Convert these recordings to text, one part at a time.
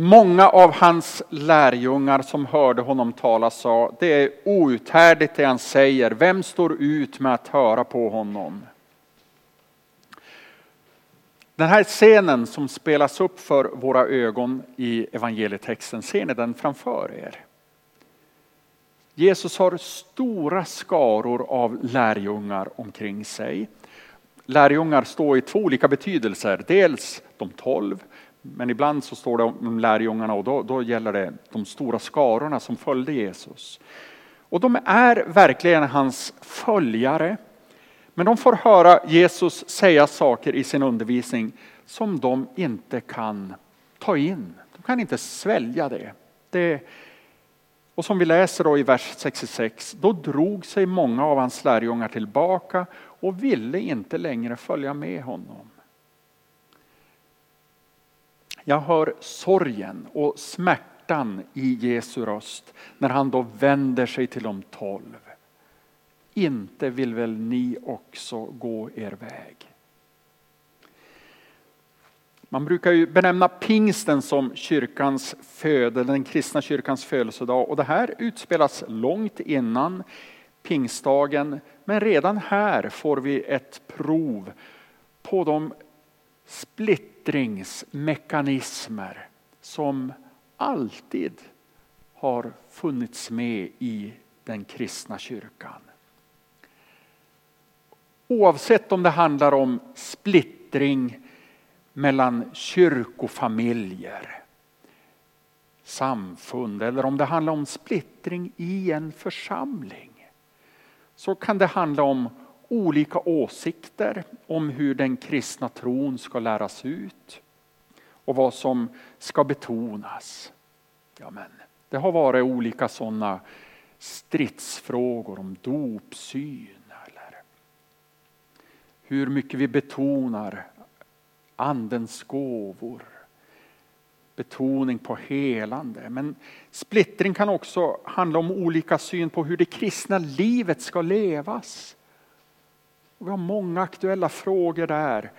Många av hans lärjungar som hörde honom tala sa, det är outhärdligt det han säger, vem står ut med att höra på honom? Den här scenen som spelas upp för våra ögon i evangelietexten, ser ni den framför er? Jesus har stora skaror av lärjungar omkring sig. Lärjungar står i två olika betydelser. Dels de tolv, men ibland så står det om lärjungarna och då, då gäller det de stora skarorna som följde Jesus. Och de är verkligen hans följare. Men de får höra Jesus säga saker i sin undervisning som de inte kan ta in. De kan inte svälja det. det och som vi läser då i vers 66, då drog sig många av hans lärjungar tillbaka och ville inte längre följa med honom. Jag hör sorgen och smärtan i Jesu röst när han då vänder sig till de tolv. Inte vill väl ni också gå er väg? Man brukar ju benämna pingsten som kyrkans födel, den kristna kyrkans födelsedag och det här utspelas långt innan pingstdagen. Men redan här får vi ett prov på de splittringsmekanismer som alltid har funnits med i den kristna kyrkan. Oavsett om det handlar om splittring mellan kyrkofamiljer, samfund eller om det handlar om splittring i en församling. Så kan det handla om olika åsikter om hur den kristna tron ska läras ut och vad som ska betonas. Ja, men det har varit olika sådana stridsfrågor om dopsyn eller hur mycket vi betonar andens gåvor. Betoning på helande. Men splittring kan också handla om olika syn på hur det kristna livet ska levas. Vi har många aktuella frågor där.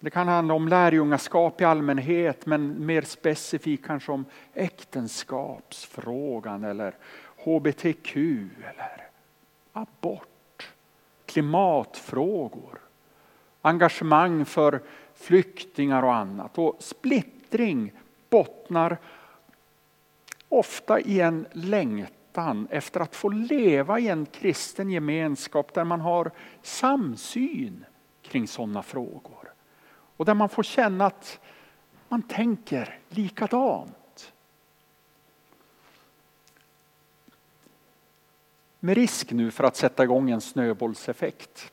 Det kan handla om lärjungaskap i allmänhet men mer specifikt kanske om äktenskapsfrågan eller hbtq eller abort, klimatfrågor, engagemang för flyktingar och annat. Och splittring bottnar ofta i en längtan efter att få leva i en kristen gemenskap där man har samsyn kring sådana frågor. Och där man får känna att man tänker likadant. Med risk nu för att sätta igång en snöbollseffekt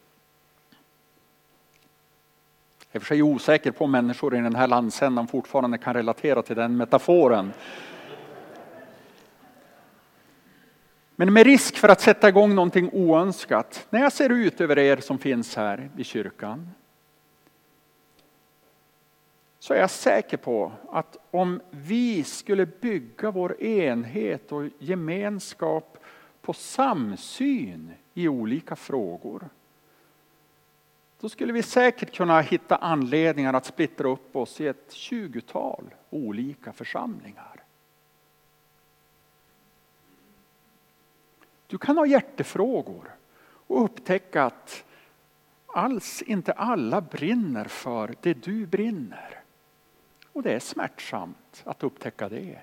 Jag är för sig osäker på om människor i den här landsändan fortfarande kan relatera till den metaforen. Men med risk för att sätta igång någonting oönskat, när jag ser ut över er som finns här i kyrkan, så är jag säker på att om vi skulle bygga vår enhet och gemenskap på samsyn i olika frågor, då skulle vi säkert kunna hitta anledningar att splittra upp oss i ett tjugotal olika församlingar. Du kan ha hjärtefrågor och upptäcka att alls inte alla brinner för det du brinner. Och det är smärtsamt att upptäcka det.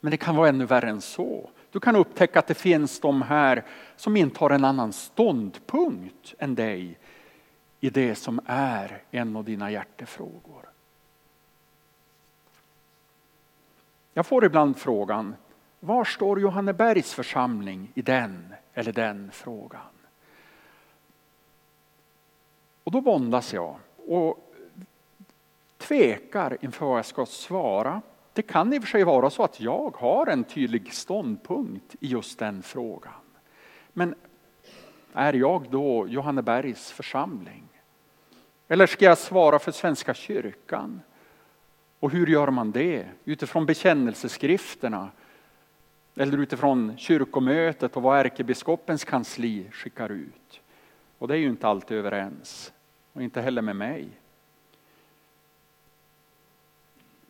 Men det kan vara ännu värre än så. Du kan upptäcka att det finns de här som intar en annan ståndpunkt än dig i det som är en av dina hjärtefrågor. Jag får ibland frågan, var står Johannebergs församling i den eller den frågan? Och då våndas jag och tvekar inför vad jag ska svara. Det kan i och för sig vara så att jag har en tydlig ståndpunkt i just den frågan. Men är jag då Johannebergs församling? Eller ska jag svara för Svenska kyrkan? Och hur gör man det? Utifrån bekännelseskrifterna? Eller utifrån kyrkomötet och vad ärkebiskopens kansli skickar ut? Och det är ju inte alltid överens. Och inte heller med mig.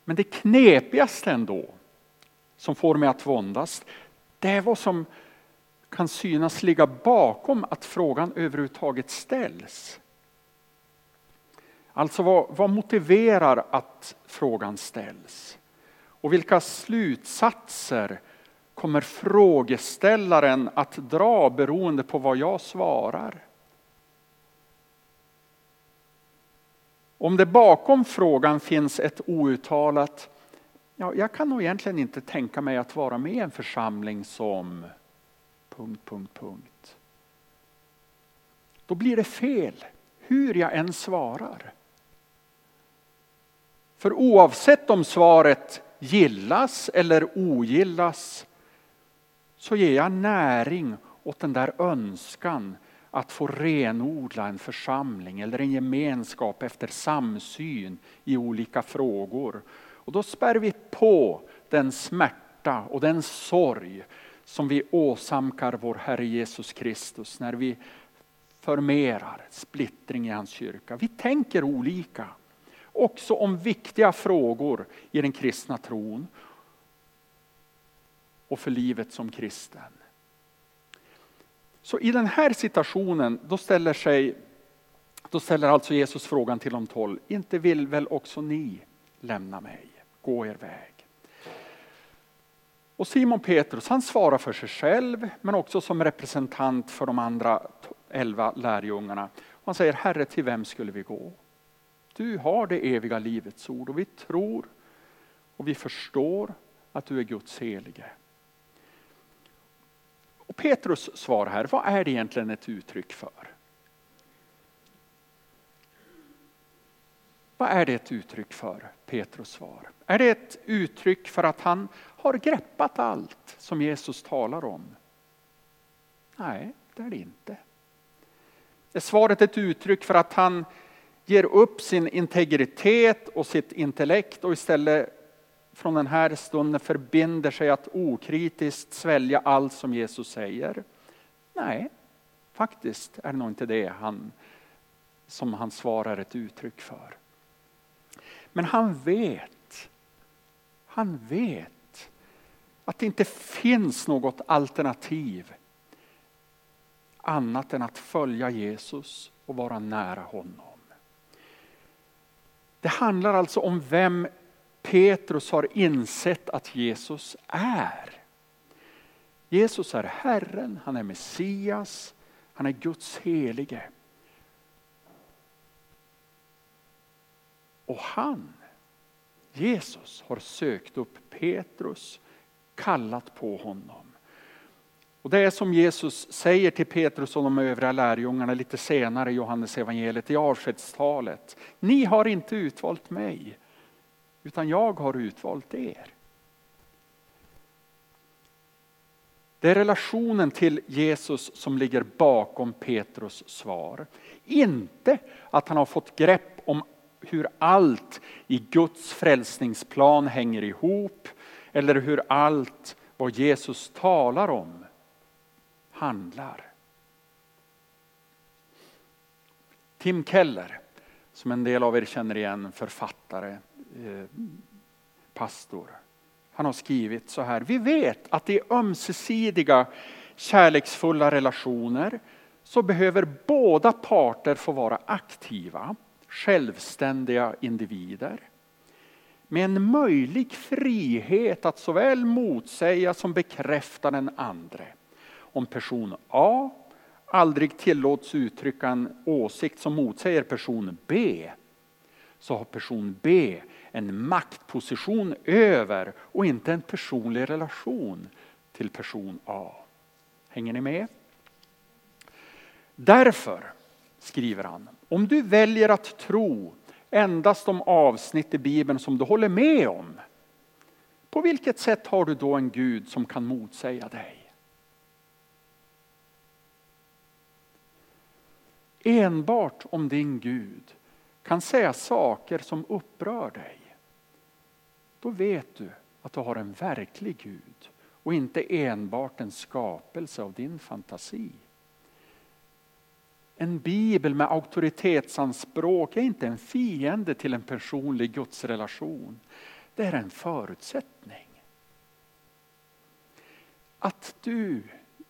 Men det knepigaste ändå, som får mig att våndas, det är vad som kan synas ligga bakom att frågan överhuvudtaget ställs. Alltså vad, vad motiverar att frågan ställs? Och vilka slutsatser kommer frågeställaren att dra beroende på vad jag svarar? Om det bakom frågan finns ett outtalat, ja, jag kan nog egentligen inte tänka mig att vara med i en församling som... Punkt, punkt, punkt. Då blir det fel, hur jag än svarar. För oavsett om svaret gillas eller ogillas så ger jag näring åt den där önskan att få renodla en församling eller en gemenskap efter samsyn i olika frågor. Och då spär vi på den smärta och den sorg som vi åsamkar vår Herre Jesus Kristus när vi förmerar splittring i hans kyrka. Vi tänker olika, också om viktiga frågor i den kristna tron och för livet som kristen. Så i den här situationen då ställer, sig, då ställer alltså Jesus frågan till de tolv, inte vill väl också ni lämna mig, gå er väg. Och Simon Petrus han svarar för sig själv men också som representant för de andra elva lärjungarna. Han säger Herre till vem skulle vi gå? Du har det eviga livets ord och vi tror och vi förstår att du är Guds helige. Och Petrus svar här, vad är det egentligen ett uttryck för? Vad är det ett uttryck för, Petrus svar? Är det ett uttryck för att han har greppat allt som Jesus talar om? Nej, det är det inte. Är svaret ett uttryck för att han ger upp sin integritet och sitt intellekt och istället från den här stunden förbinder sig att okritiskt svälja allt som Jesus säger? Nej, faktiskt är det nog inte det han, som han svarar ett uttryck för. Men han vet, han vet att det inte finns något alternativ annat än att följa Jesus och vara nära honom. Det handlar alltså om vem Petrus har insett att Jesus är. Jesus är Herren, han är Messias, han är Guds helige. Och han, Jesus, har sökt upp Petrus, kallat på honom. Och Det är som Jesus säger till Petrus och de övriga lärjungarna lite senare i Johannes evangeliet i avskedstalet. Ni har inte utvalt mig, utan jag har utvalt er. Det är relationen till Jesus som ligger bakom Petrus svar. Inte att han har fått grepp om hur allt i Guds frälsningsplan hänger ihop eller hur allt vad Jesus talar om handlar. Tim Keller, som en del av er känner igen, författare, Eh, pastor. Han har skrivit så här. Vi vet att i ömsesidiga kärleksfulla relationer så behöver båda parter få vara aktiva, självständiga individer med en möjlig frihet att såväl motsäga som bekräfta den andre. Om person A aldrig tillåts uttrycka en åsikt som motsäger person B så har person B en maktposition över och inte en personlig relation till person A. Hänger ni med? Därför, skriver han, om du väljer att tro endast de avsnitt i Bibeln som du håller med om, på vilket sätt har du då en Gud som kan motsäga dig? Enbart om din Gud kan säga saker som upprör dig då vet du att du har en verklig Gud och inte enbart en skapelse av din fantasi. En bibel med auktoritetsanspråk är inte en fiende till en personlig gudsrelation. det är en förutsättning. Att du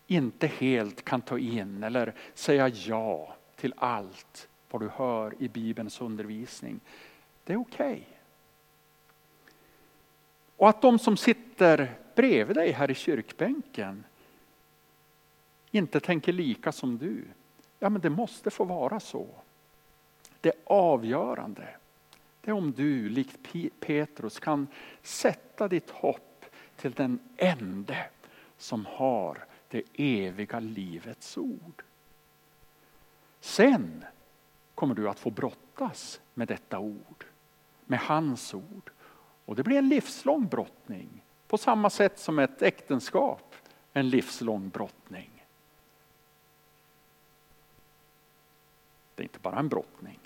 inte helt kan ta in eller säga ja till allt vad du hör i Bibelns undervisning, det är okej. Okay. Och att de som sitter bredvid dig här i kyrkbänken inte tänker lika som du, ja men det måste få vara så. Det avgörande det är om du likt Petrus kan sätta ditt hopp till den ende som har det eviga livets ord. Sen kommer du att få brottas med detta ord, med hans ord. Och det blir en livslång brottning, på samma sätt som ett äktenskap en livslång brottning. Det är inte bara en brottning.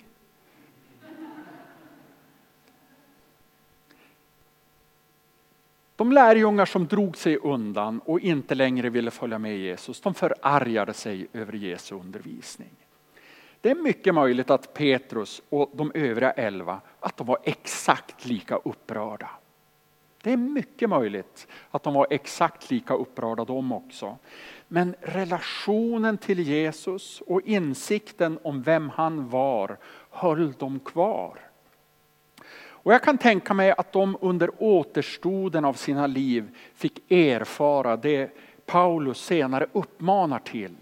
De lärjungar som drog sig undan och inte längre ville följa med Jesus, de förargade sig över Jesu undervisning. Det är mycket möjligt att Petrus och de övriga elva, att de var exakt lika upprörda. Det är mycket möjligt att de var exakt lika upprörda de också. Men relationen till Jesus och insikten om vem han var höll dem kvar. Och jag kan tänka mig att de under återstoden av sina liv fick erfara det Paulus senare uppmanar till.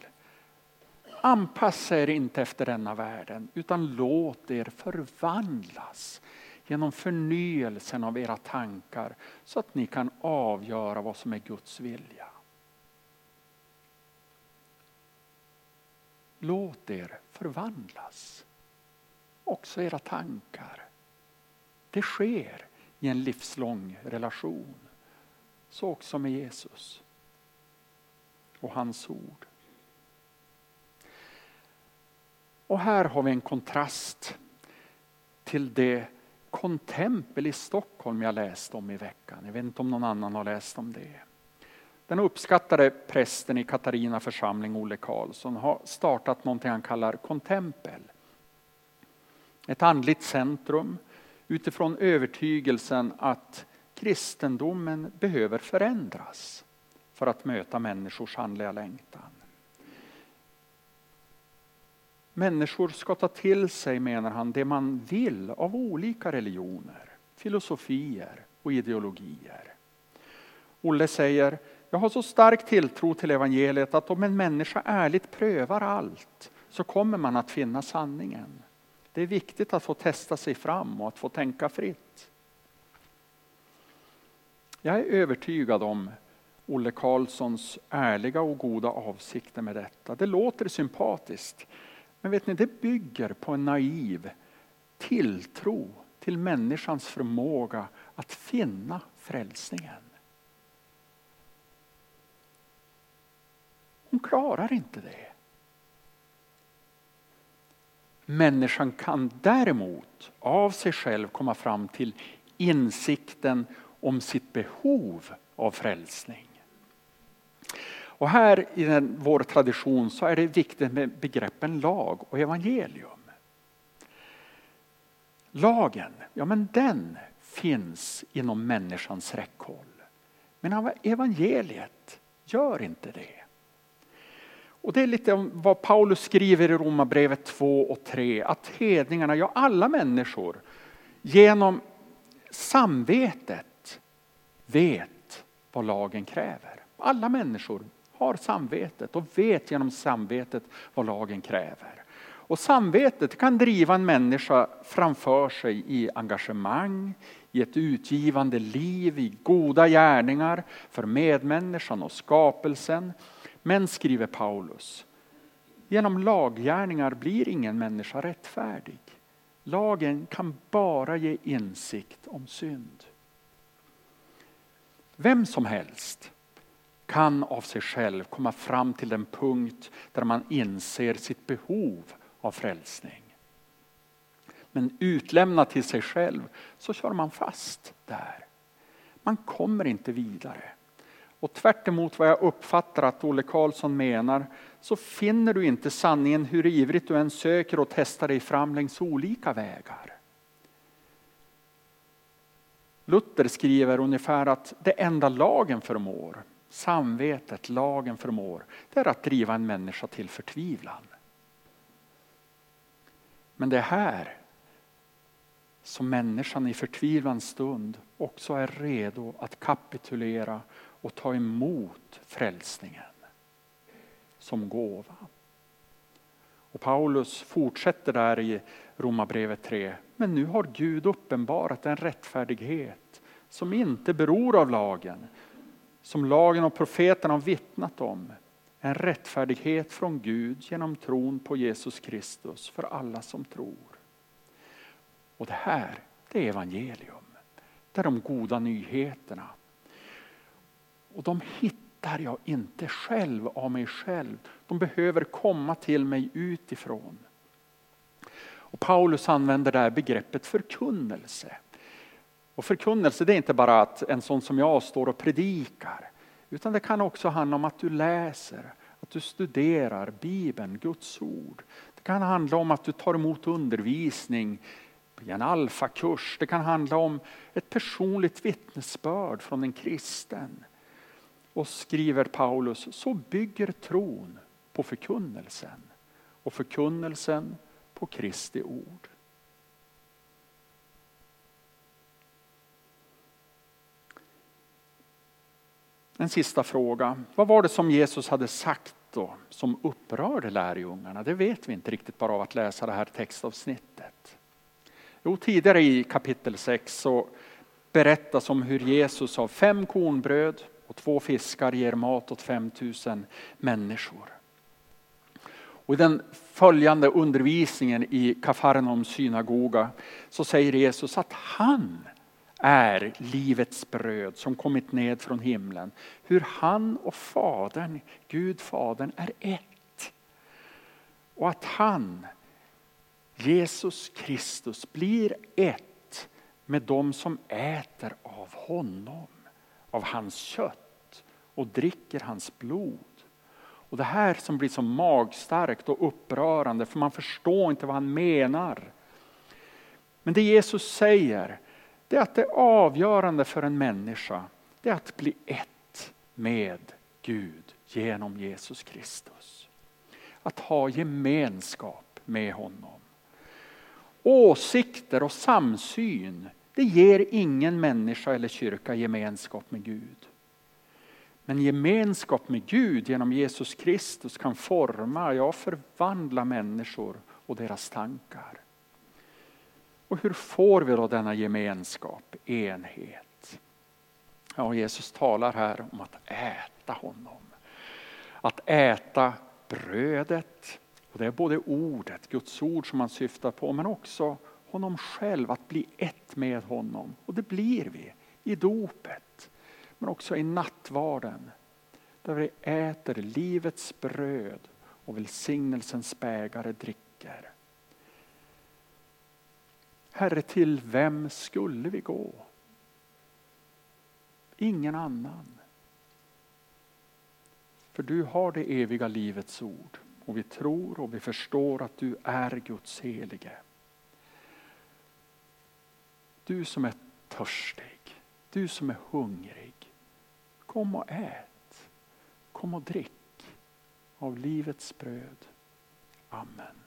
Anpassa er inte efter denna världen utan låt er förvandlas genom förnyelsen av era tankar så att ni kan avgöra vad som är Guds vilja. Låt er förvandlas, också era tankar. Det sker i en livslång relation. Så också med Jesus och hans ord. Och här har vi en kontrast till det kontempel i Stockholm jag läste om i veckan. Jag vet inte om någon annan har läst om det. Den uppskattade prästen i Katarina församling, Olle Karlsson, har startat någonting han kallar kontempel. Ett andligt centrum utifrån övertygelsen att kristendomen behöver förändras för att möta människors andliga längtan. Människor ska ta till sig, menar han, det man vill av olika religioner, filosofier och ideologier. Olle säger, jag har så stark tilltro till evangeliet att om en människa ärligt prövar allt så kommer man att finna sanningen. Det är viktigt att få testa sig fram och att få tänka fritt. Jag är övertygad om Olle Karlssons ärliga och goda avsikter med detta. Det låter sympatiskt. Men vet ni, det bygger på en naiv tilltro till människans förmåga att finna frälsningen. Hon klarar inte det. Människan kan däremot av sig själv komma fram till insikten om sitt behov av frälsning. Och här i den, vår tradition så är det viktigt med begreppen lag och evangelium. Lagen, ja men den finns inom människans räckhåll. Men evangeliet gör inte det. Och det är lite om vad Paulus skriver i Romarbrevet 2 och 3, att hedningarna, ja alla människor, genom samvetet vet vad lagen kräver. Alla människor har samvetet och vet genom samvetet vad lagen kräver. Och samvetet kan driva en människa framför sig i engagemang, i ett utgivande liv, i goda gärningar för medmänniskan och skapelsen. Men, skriver Paulus, genom laggärningar blir ingen människa rättfärdig. Lagen kan bara ge insikt om synd. Vem som helst kan av sig själv komma fram till den punkt där man inser sitt behov av frälsning. Men utlämnad till sig själv så kör man fast där. Man kommer inte vidare. Och tvärt vad jag uppfattar att Olle Karlsson menar så finner du inte sanningen hur ivrigt du än söker och testar dig fram längs olika vägar. Luther skriver ungefär att det enda lagen förmår, samvetet, lagen förmår, det är att driva en människa till förtvivlan. Men det är här som människan i förtvivlans stund också är redo att kapitulera och ta emot frälsningen som gåva. Och Paulus fortsätter där i Romarbrevet 3. Men nu har Gud uppenbarat en rättfärdighet som inte beror av lagen, som lagen och profeterna har vittnat om. En rättfärdighet från Gud genom tron på Jesus Kristus för alla som tror. Och det här, det är evangelium. Det är de goda nyheterna. Och de hittar jag inte själv av mig själv. De behöver komma till mig utifrån. Och Paulus använder där begreppet förkunnelse. Och förkunnelse det är inte bara att en sån som jag står och predikar. Utan det kan också handla om att du läser, att du studerar Bibeln, Guds ord. Det kan handla om att du tar emot undervisning i en alfakurs. Det kan handla om ett personligt vittnesbörd från en kristen. Och skriver Paulus, så bygger tron på förkunnelsen. Och förkunnelsen på Kristi ord. En sista fråga. Vad var det som Jesus hade sagt då som upprörde lärjungarna? Det vet vi inte riktigt bara av att läsa det här textavsnittet. Jo, tidigare i kapitel 6 så berättas om hur Jesus av fem kornbröd och två fiskar ger mat åt 5000 människor. Och I den följande undervisningen i Kafarnaums synagoga så säger Jesus att han är livets bröd som kommit ned från himlen. Hur han och Fadern, Gud Fadern, är ett. Och att han, Jesus Kristus, blir ett med dem som äter av honom, av hans kött och dricker hans blod. Och Det här som blir så magstarkt och upprörande för man förstår inte vad han menar. Men det Jesus säger det är att det avgörande för en människa det är att bli ett med Gud genom Jesus Kristus. Att ha gemenskap med honom. Åsikter och samsyn det ger ingen människa eller kyrka gemenskap med Gud. Men gemenskap med Gud genom Jesus Kristus kan forma, ja förvandla människor och deras tankar. Och hur får vi då denna gemenskap, enhet? Ja, Jesus talar här om att äta honom. Att äta brödet, och det är både ordet, Guds ord som man syftar på, men också honom själv, att bli ett med honom. Och det blir vi i dopet, men också i nattvarden. Där vi äter livets bröd och välsignelsens bägare dricker. Herre, till vem skulle vi gå? Ingen annan. För du har det eviga livets ord och vi tror och vi förstår att du är Guds helige. Du som är törstig, du som är hungrig. Kom och ät, kom och drick av livets bröd. Amen.